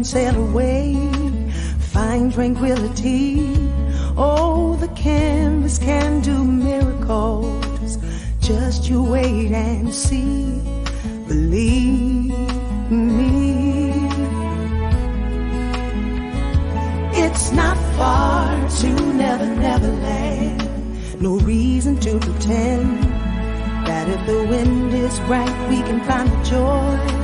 can sail away, find tranquility. Oh, the canvas can do miracles. Just you wait and see. Believe me. It's not far to never, never land. No reason to pretend that if the wind is right, we can find the joy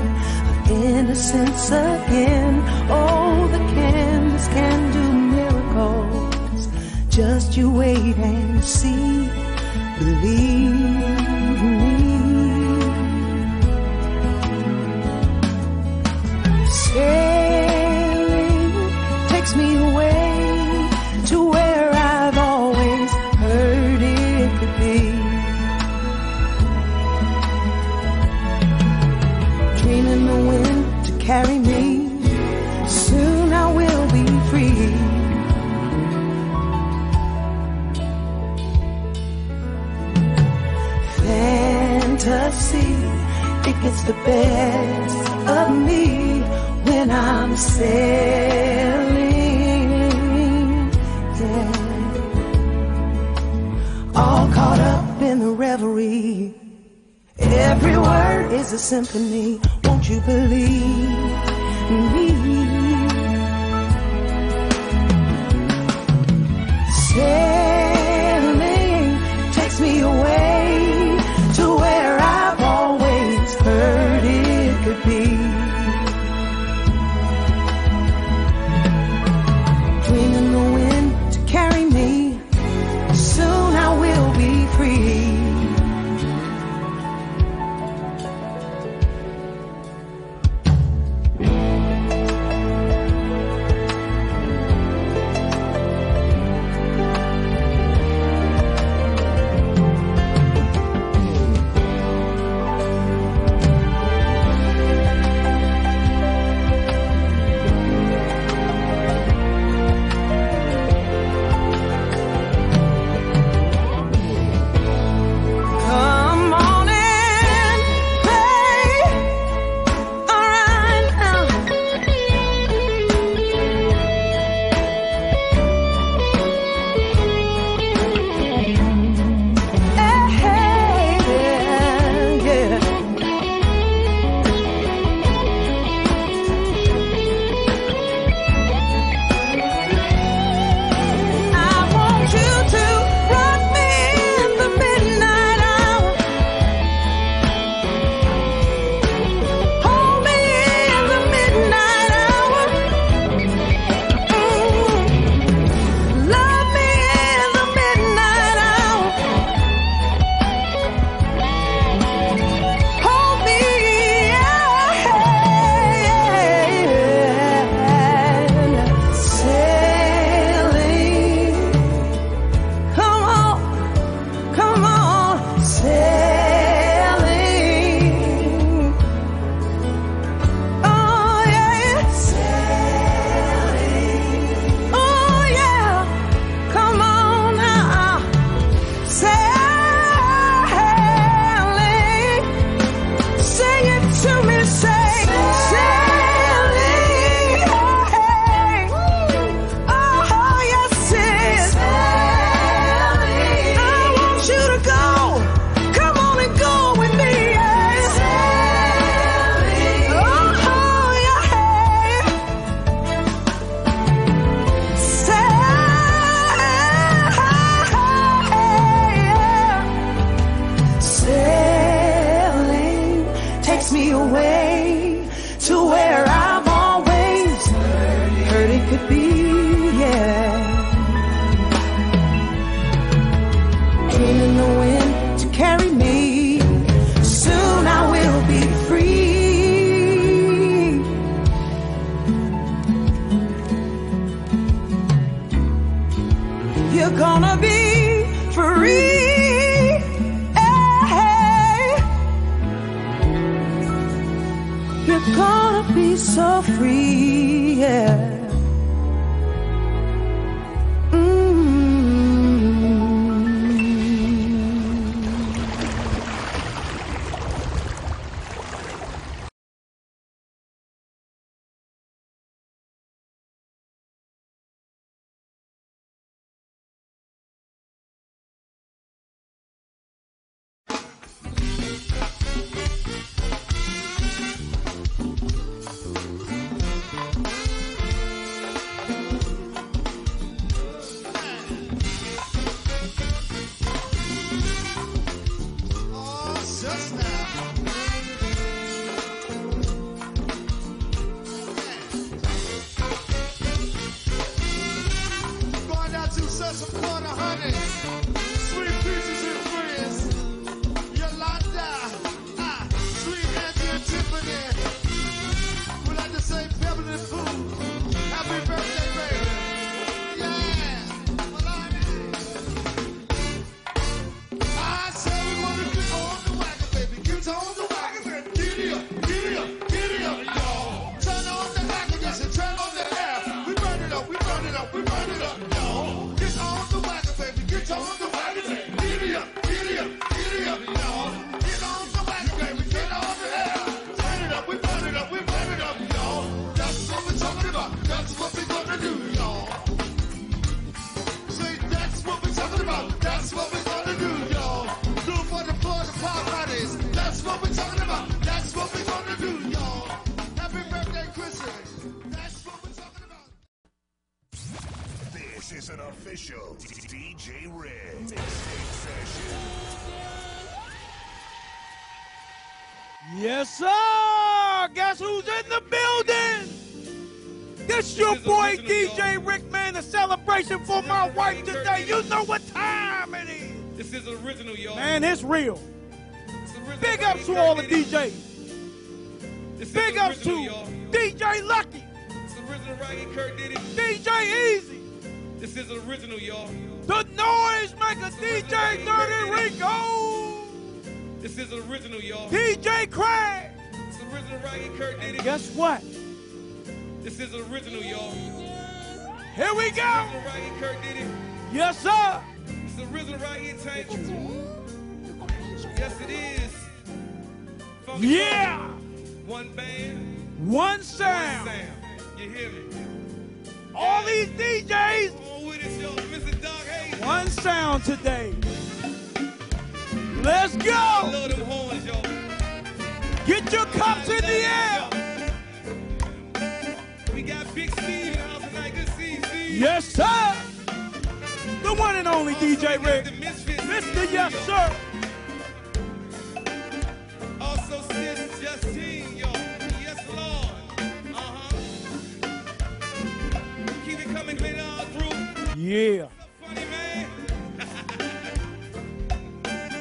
innocence again. Oh, the candles can do miracles. Just you wait and see. Believe. to see it gets the best of me when I'm sailing. Yeah. All caught up in the reverie. Every word is a symphony. Won't you believe me? Say Yes, sir. Guess who's in the building? This your boy DJ Rickman, a celebration for my wife today. You know what time it is. This is original, y'all. Man, it's real. Big ups to all the DJs. Big ups to DJ Lucky. DJ Easy. This is original, y'all. The noise maker, DJ Dirty Rico. This is original, y'all. DJ Craig. It's original Rocky Kirk Diddy. Guess what? This is original, y'all. Here we go. Rocky Kirk Diddy. Yes, sir. It's original right here, thank. Yes, it is. Funky yeah. Funky. One band. One sound. One sound. You hear me? All yeah. these DJs. On with it, yo. Mr. Doc Hayes. One sound today. Let's go. Get your cups in the air. We got Big Steve in tonight. Good. Yes, sir. The one and only DJ Rick. Mr. Yes, sir. Also, Sis Justine, yo. Yes, Lord. Uh huh. Keep it coming, man, all through. Yeah.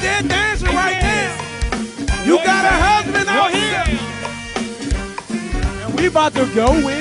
there dancing right there. You got a husband out here. And we about to go in.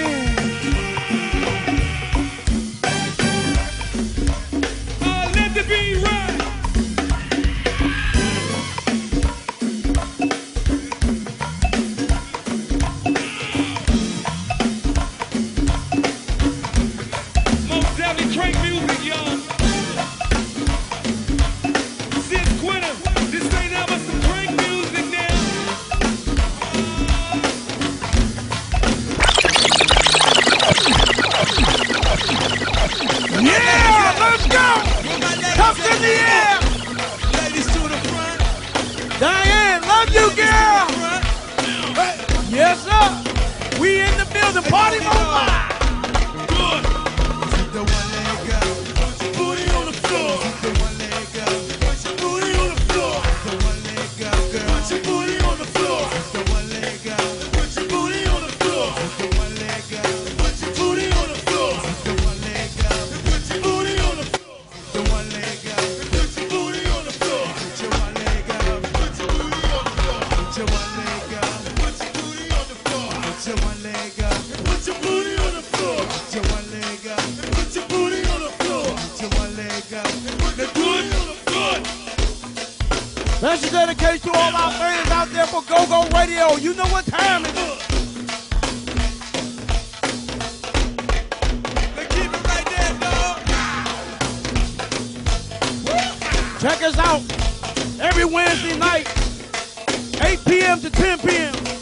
Check us out every Wednesday night, 8 p.m. to 10 p.m.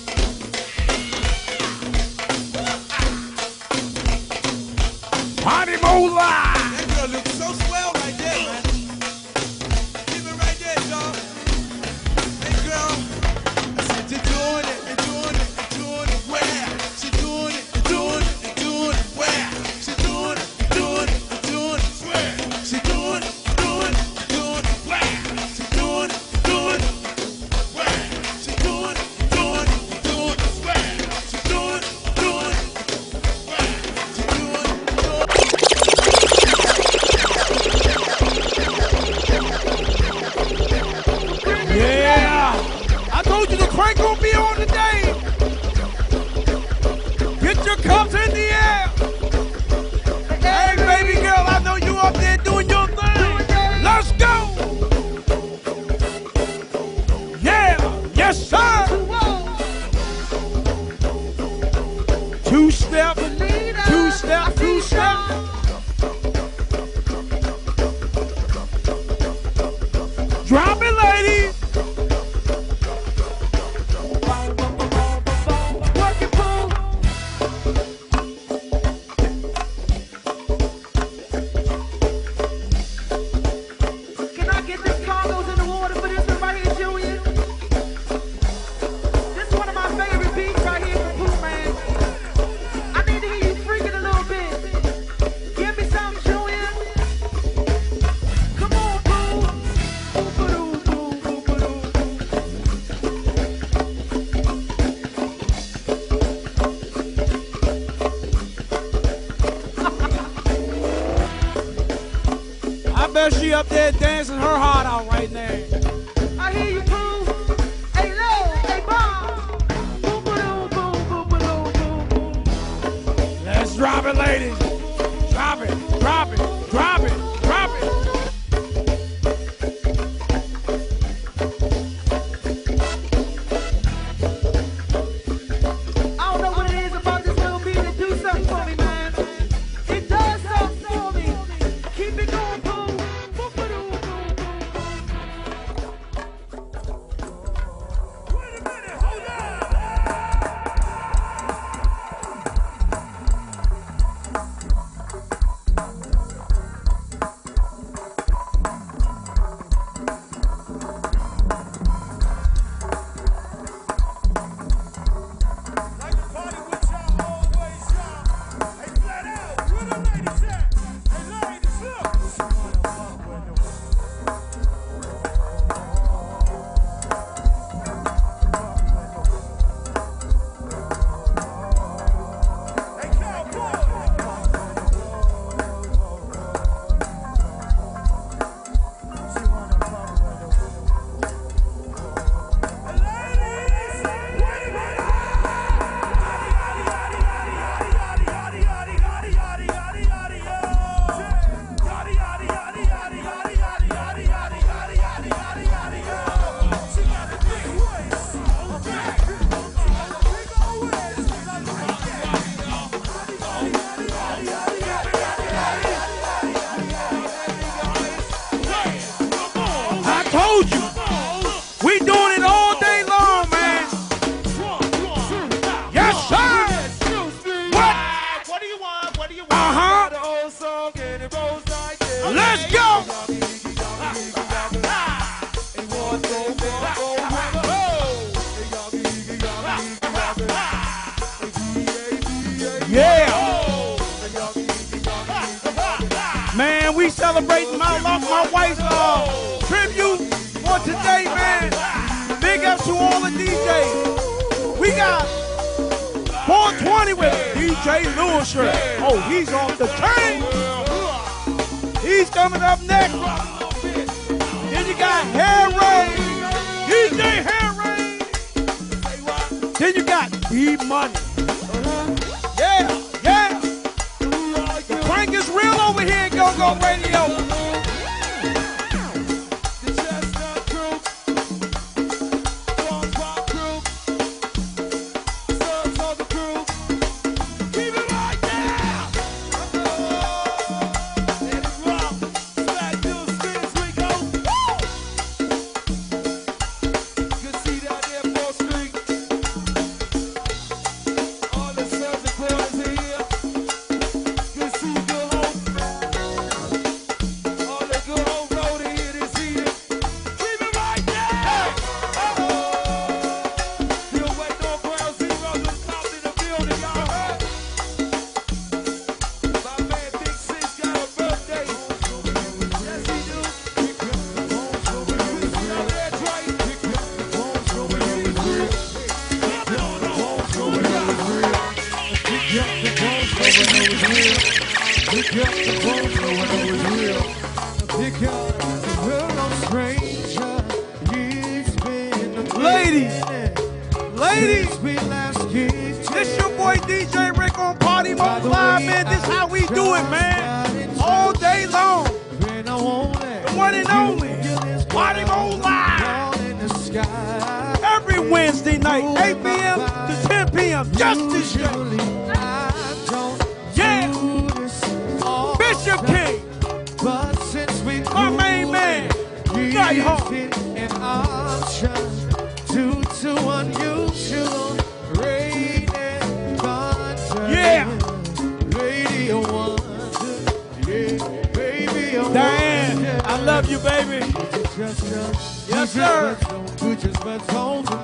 up there dancing her heart.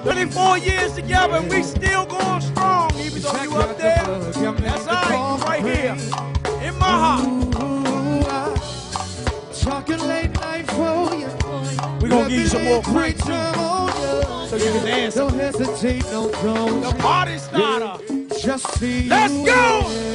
24 years together, and we still going strong. Even though you up there, that's I right here in my heart. Talking late night for you. We're gonna give you some more crank too. So you can dance. Don't hesitate, no, don't. The party starter. Just see Let's go!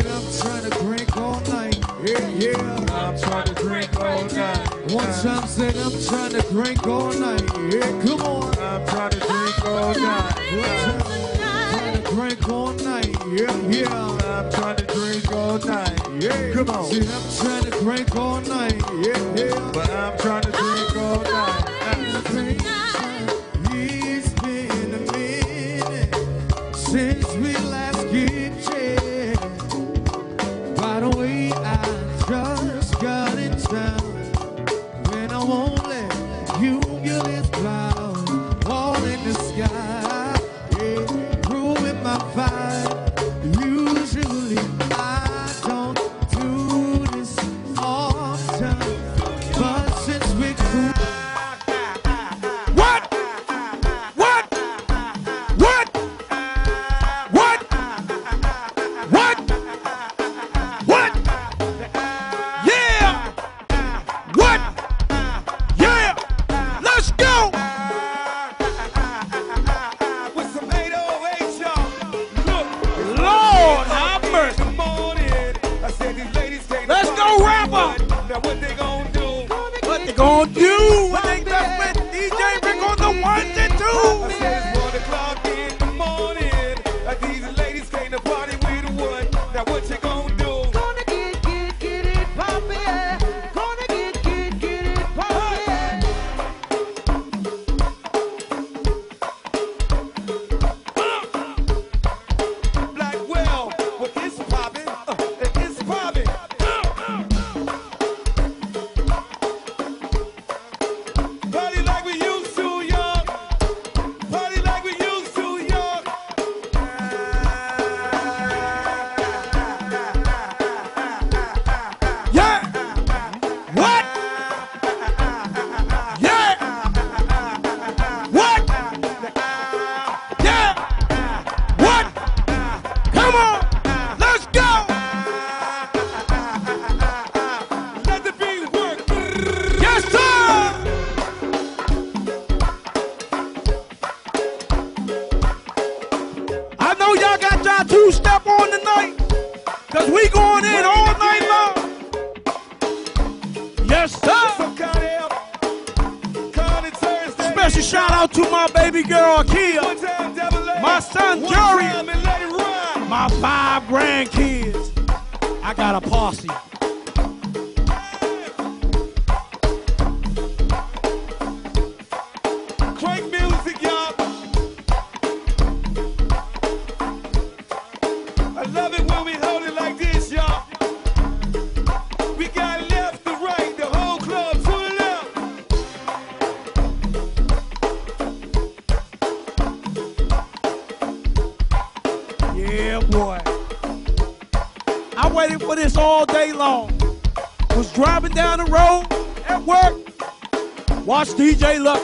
I'm trying to drink all night. Yeah, yeah. I'm trying to drink all night. One time said I'm trying to drink all night. Yeah, come on. I'm trying to drink all night. One time, to drink all night. Yeah, yeah. I'm trying to drink all night. Yeah, come on. See, I'm trying to drink all night. Yeah, yeah. But I'm trying Watch DJ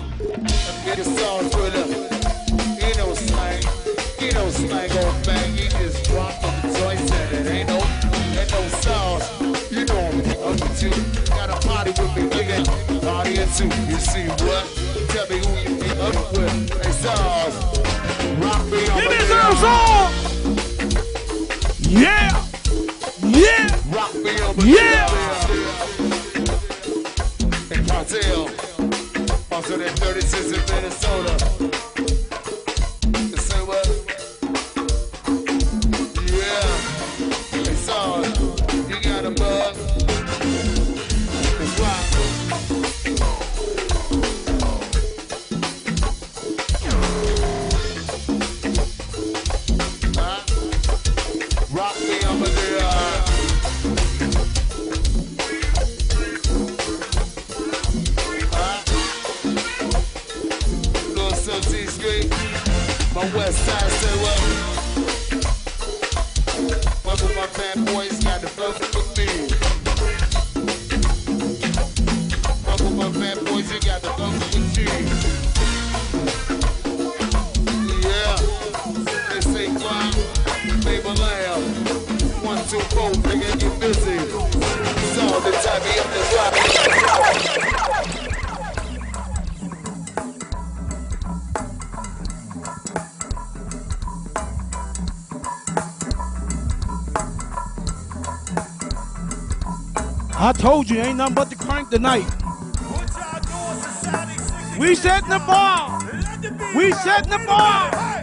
Slang ain't no slang on bang, he just dropped on the joints and it ain't no, ain't no sauce. You know I'm up to. Got a party with me, nigga. Party at two. You see what? Tell me who you be up with. Hey. Rock me on Give me the some song. Yeah. Yeah. Rock me on the Yeah. And cartel. Also that 36 in Minnesota. I told you, ain't nothing but the crank tonight. We setting the bar. We setting the bar.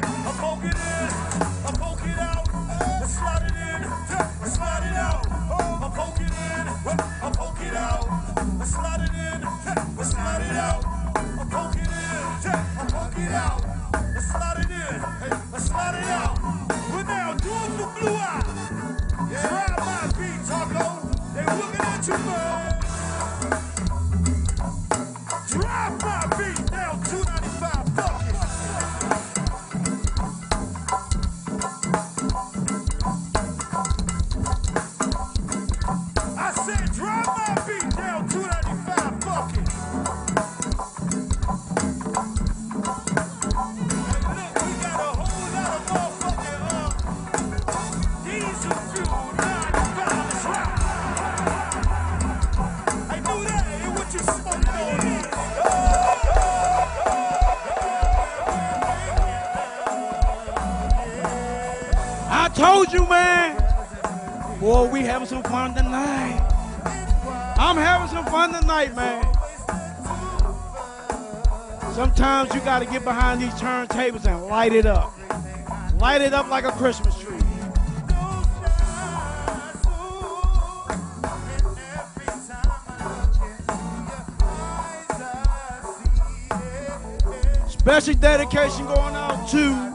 fun tonight. I'm having some fun tonight, man. Sometimes you got to get behind these turntables and light it up. Light it up like a Christmas tree. Special dedication going out to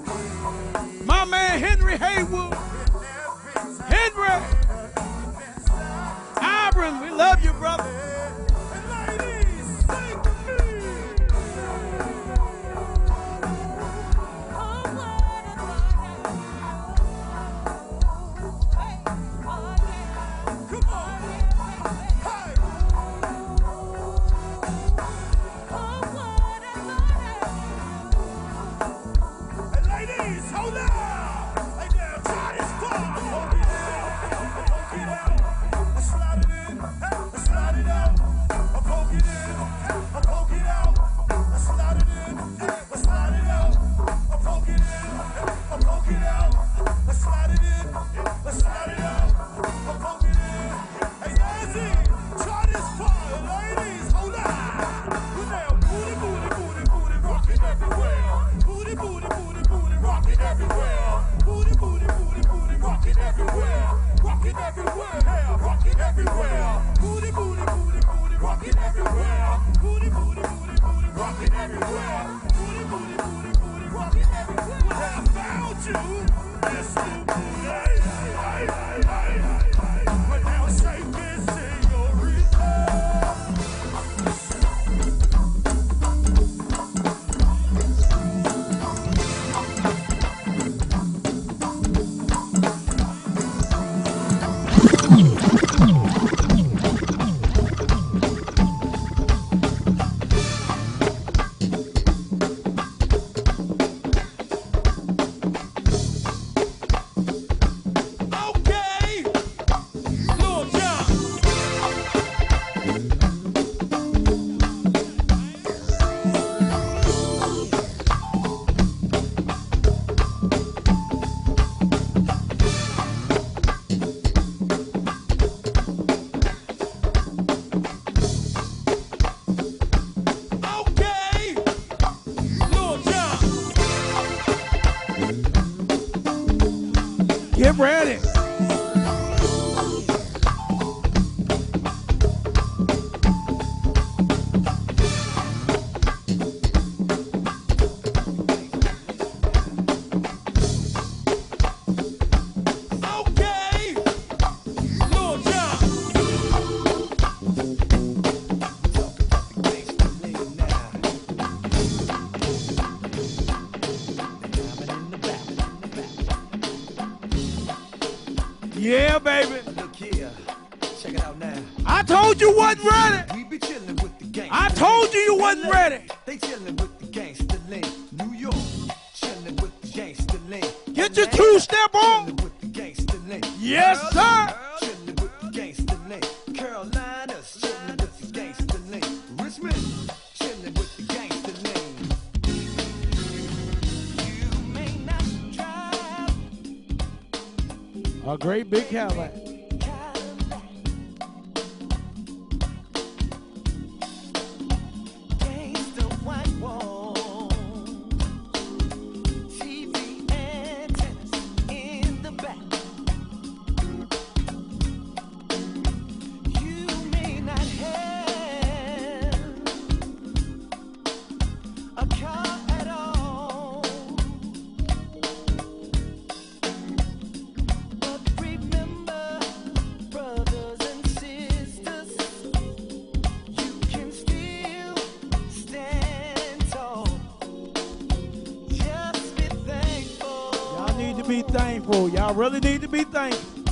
Y'all really need to be thankful.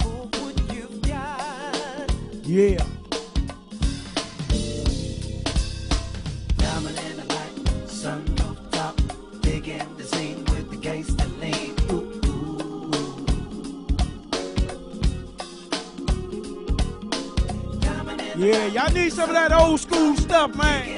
For what you've. Yeah. Diamond in the light, sun rooftop, in the scene with the gangster lean. Ooh, ooh. Yeah, y'all need some of that old school stuff, man.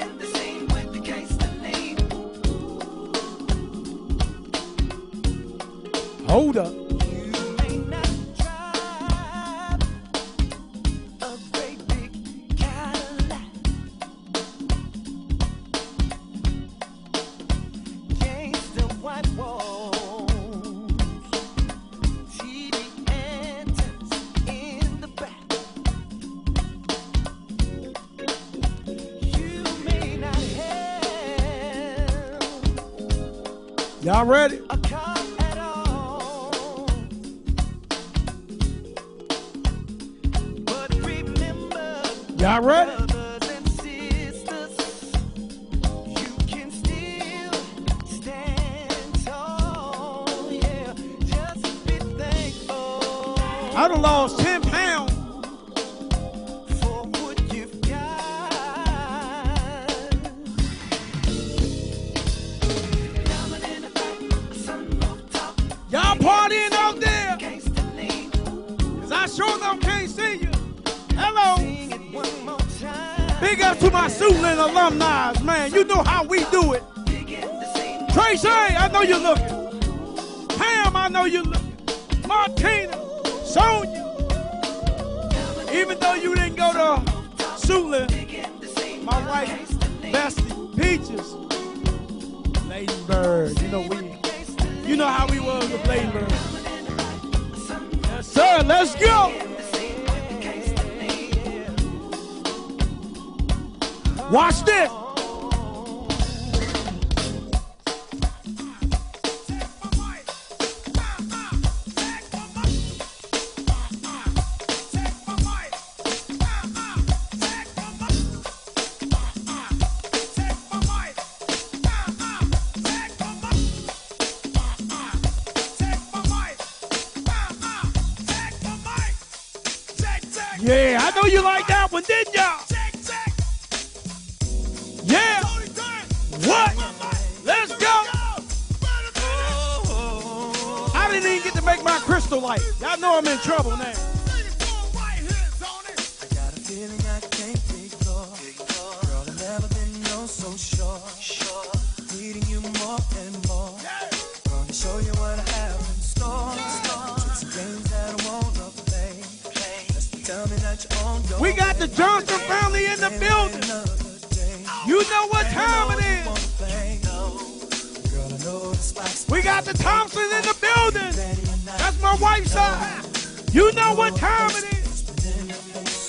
Alumni, man. You know how we do it. Tracy, I know you're looking. Pam, I know you're looking. Martina, Sonia. Even though you didn't go to Suitland, my wife, Bestie, Peaches, Bladensburg. You know we, you know how we was with Bladensburg. Yes, sir. Let's go. Watch this. You know what time it is. Wanna play. Girl, I know the spots. We got the Thompson in the building. That's my wife's side. You know what time it is.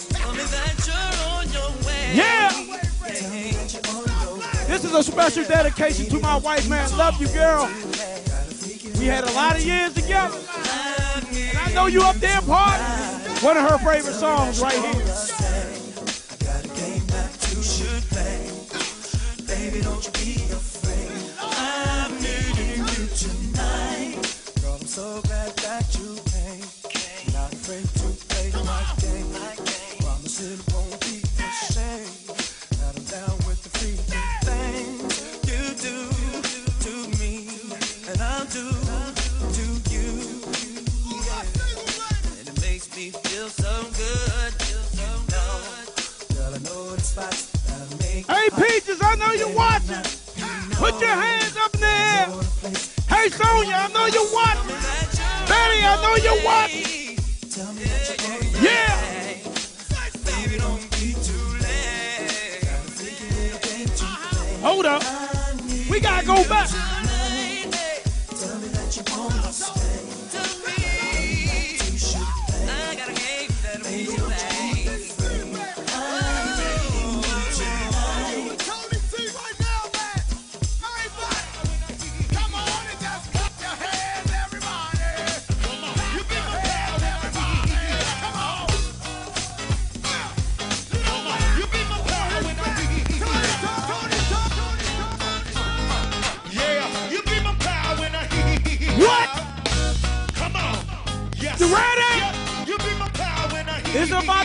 Tell me that you're on your way. Yeah. Tell me that you're on your way. This is a special dedication to my wife, man. Love you, girl. We had a lot of years together. And I know you up there partying. One of her favorite songs right here. Put your hands up in. Hey, Sonia, I know you're watching. Betty, I know you're watching. Yeah. Hold up. We gotta go back. It's a.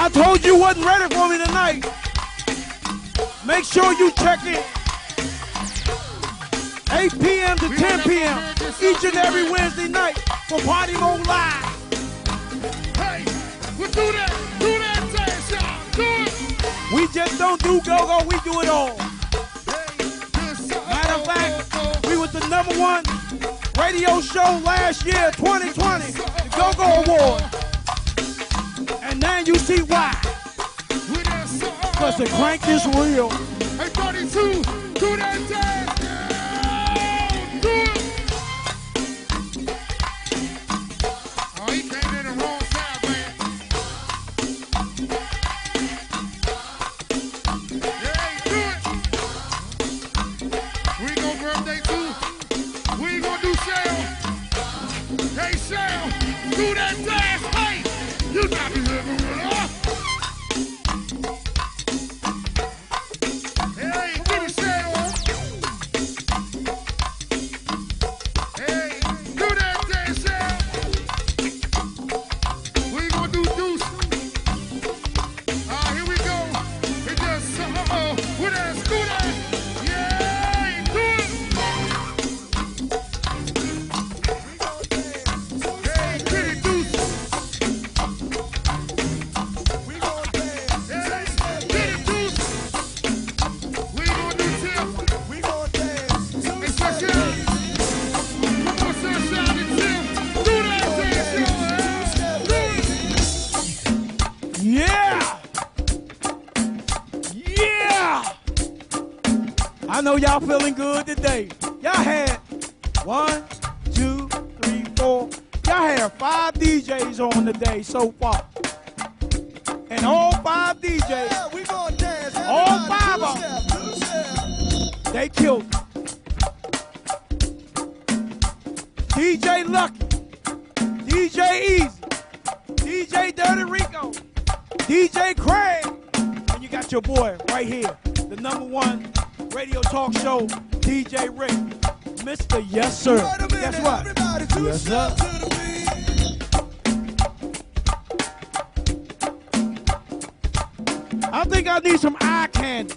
I told you wasn't ready for me tonight. Make sure you check it. 8 p.m. to 10 p.m. each and every Wednesday night for Party Mode Live. Hey, we do that, do that dance, y'all, do it. We just don't do go-go, we do it all. Matter of fact, we was the number one radio show last year, 2020, the Go-Go Award. And now you see why. Cause the crank is real. Hey, 32, do that I know y'all feeling good today. Y'all had one, two, three, four. Y'all had five DJs on the day so far. And all five DJs, yeah, we gonna dance. All five of them, they killed. DJ Lucky, DJ Easy, DJ Dirty Rico, DJ Craig, and you got your boy right here, the number one radio talk show, DJ Rick, Mr. Yes Sir. Guess what? Yes Sir. I think I need some eye candy.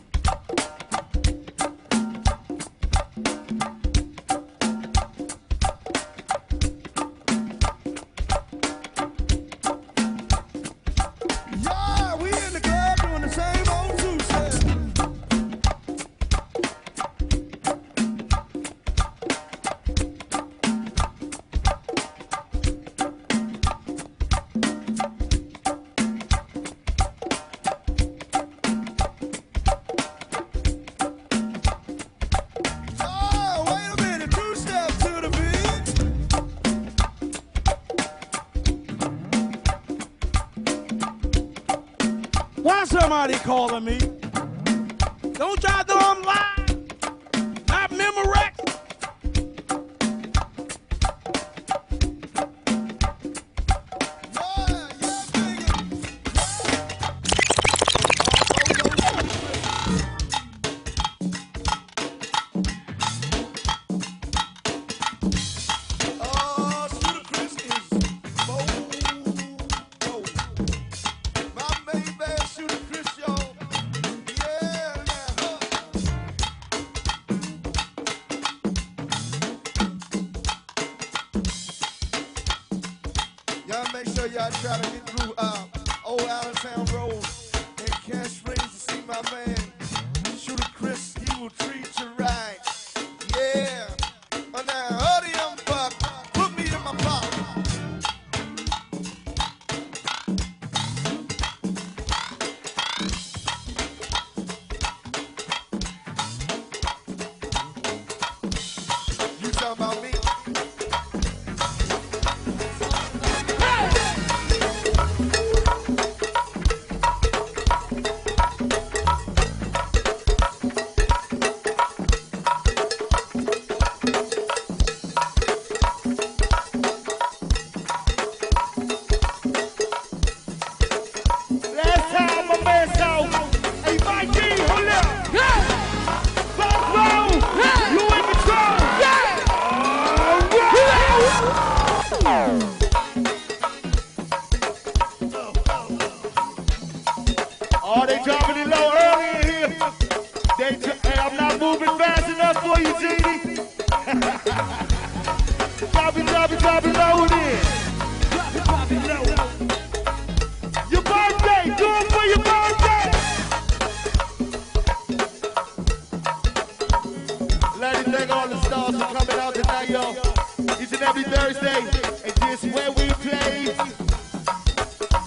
where we play.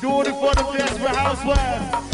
Do it for the class for housewives.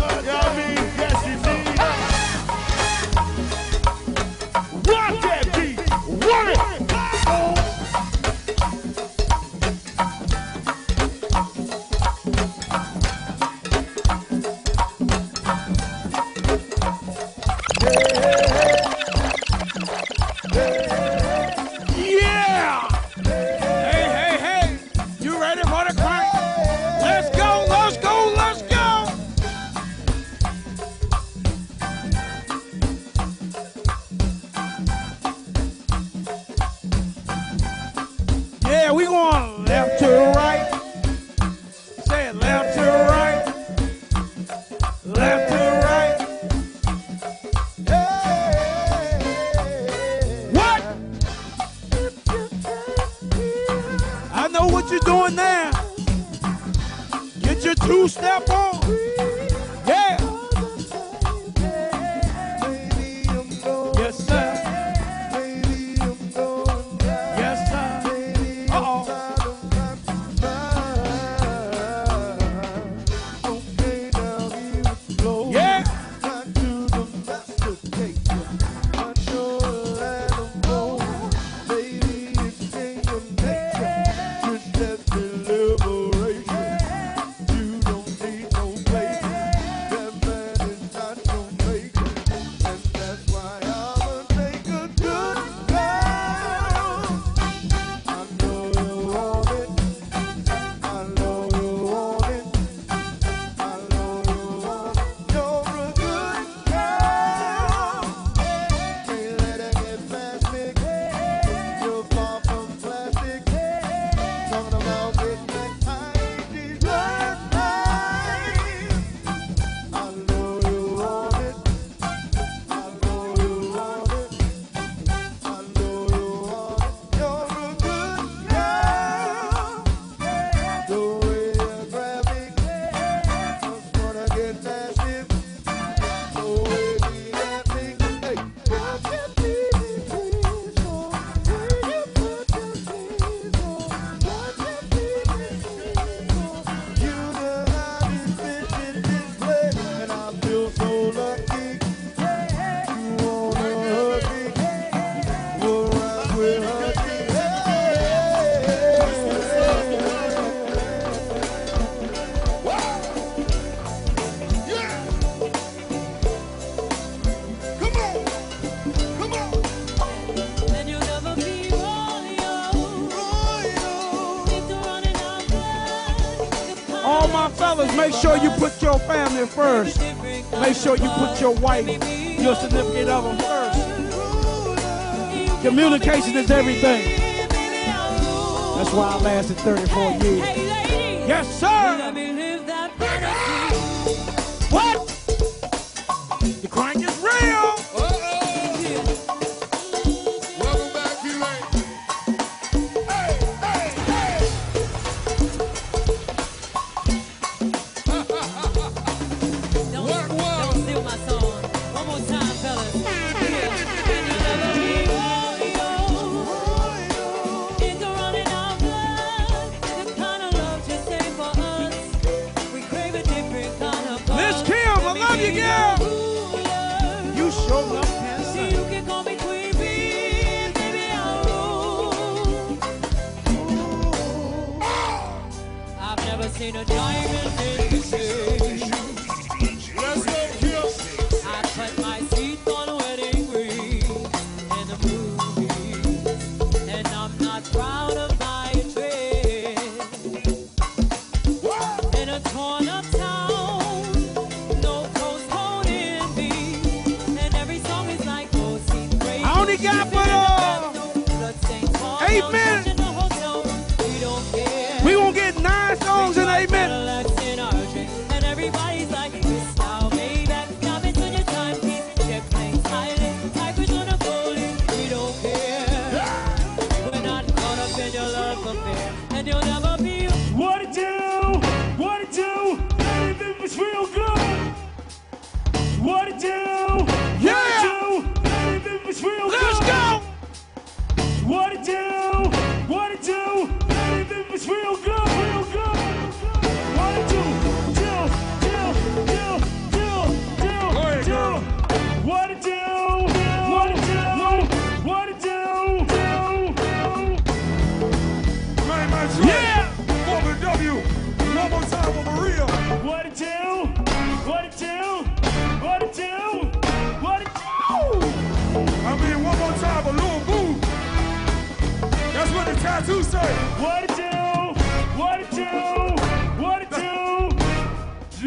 it first. Make sure you put your wife, your significant other first. Communication is everything. That's why I lasted 34 years. in a diamond.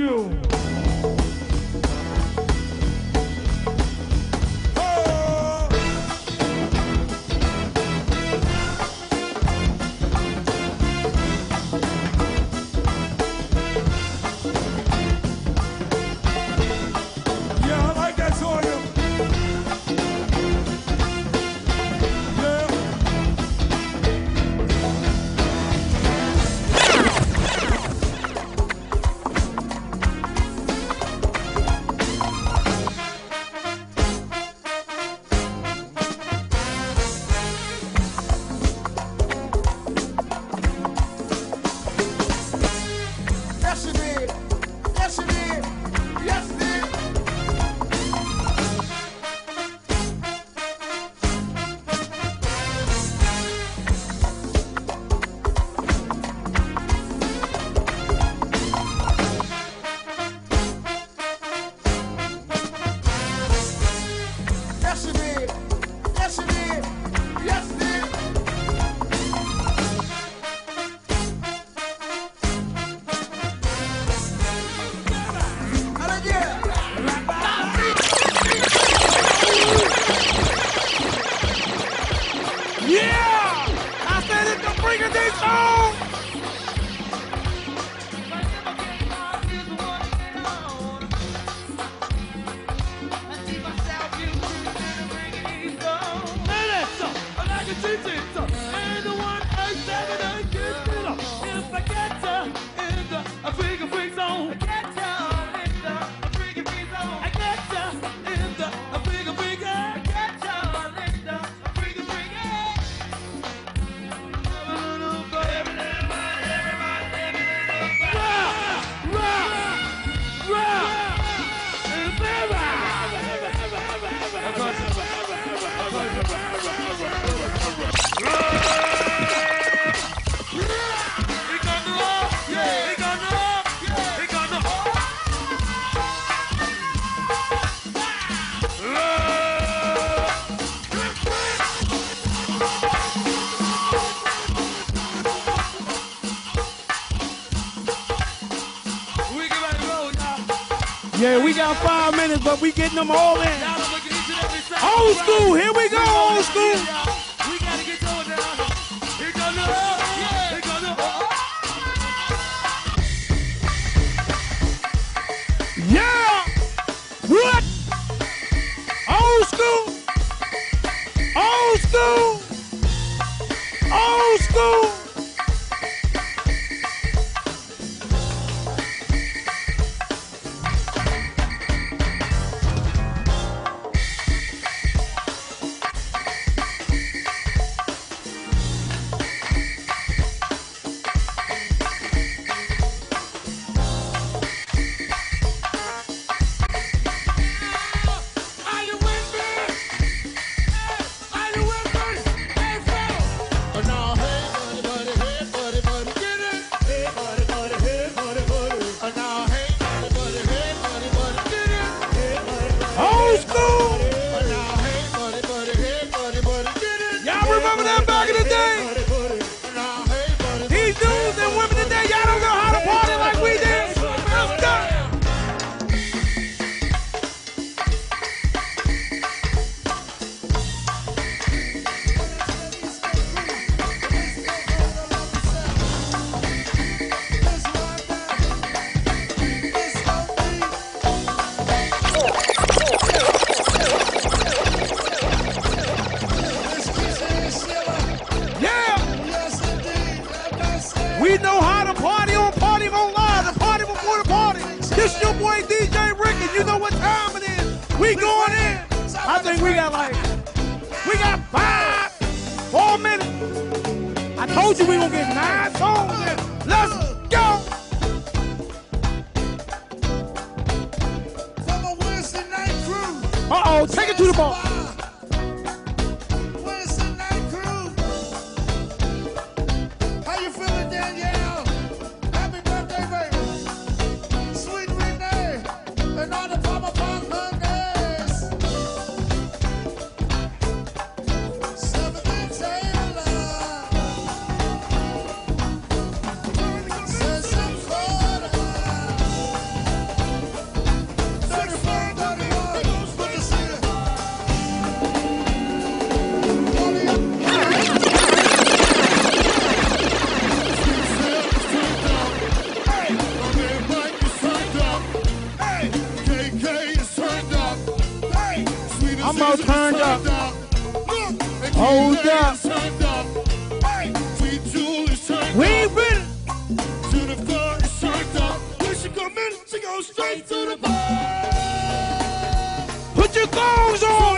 you. up. We getting them all in. Old school, here we remember that back in the day. straight to the ball. Put your thongs on.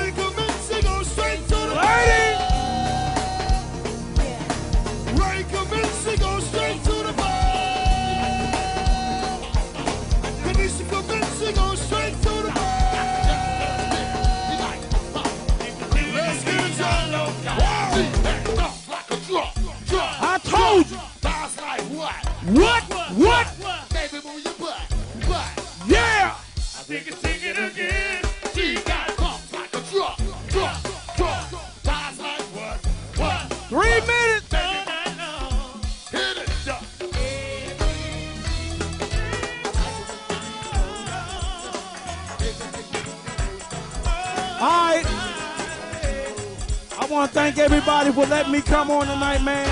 come on tonight, man.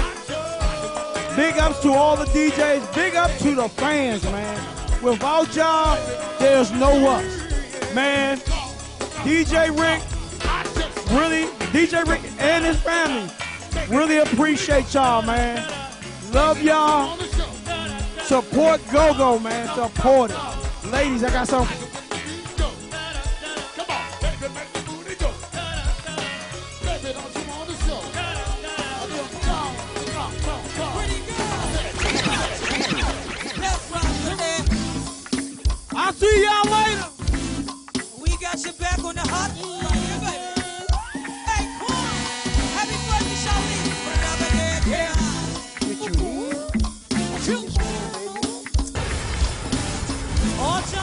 Big ups to all the DJs. Big up to the fans, man. Without y'all, there's no us. Man, DJ Rick, really, DJ Rick and his family, really appreciate y'all, man. Love y'all. Support GoGo, man. Support it. Ladies, I got something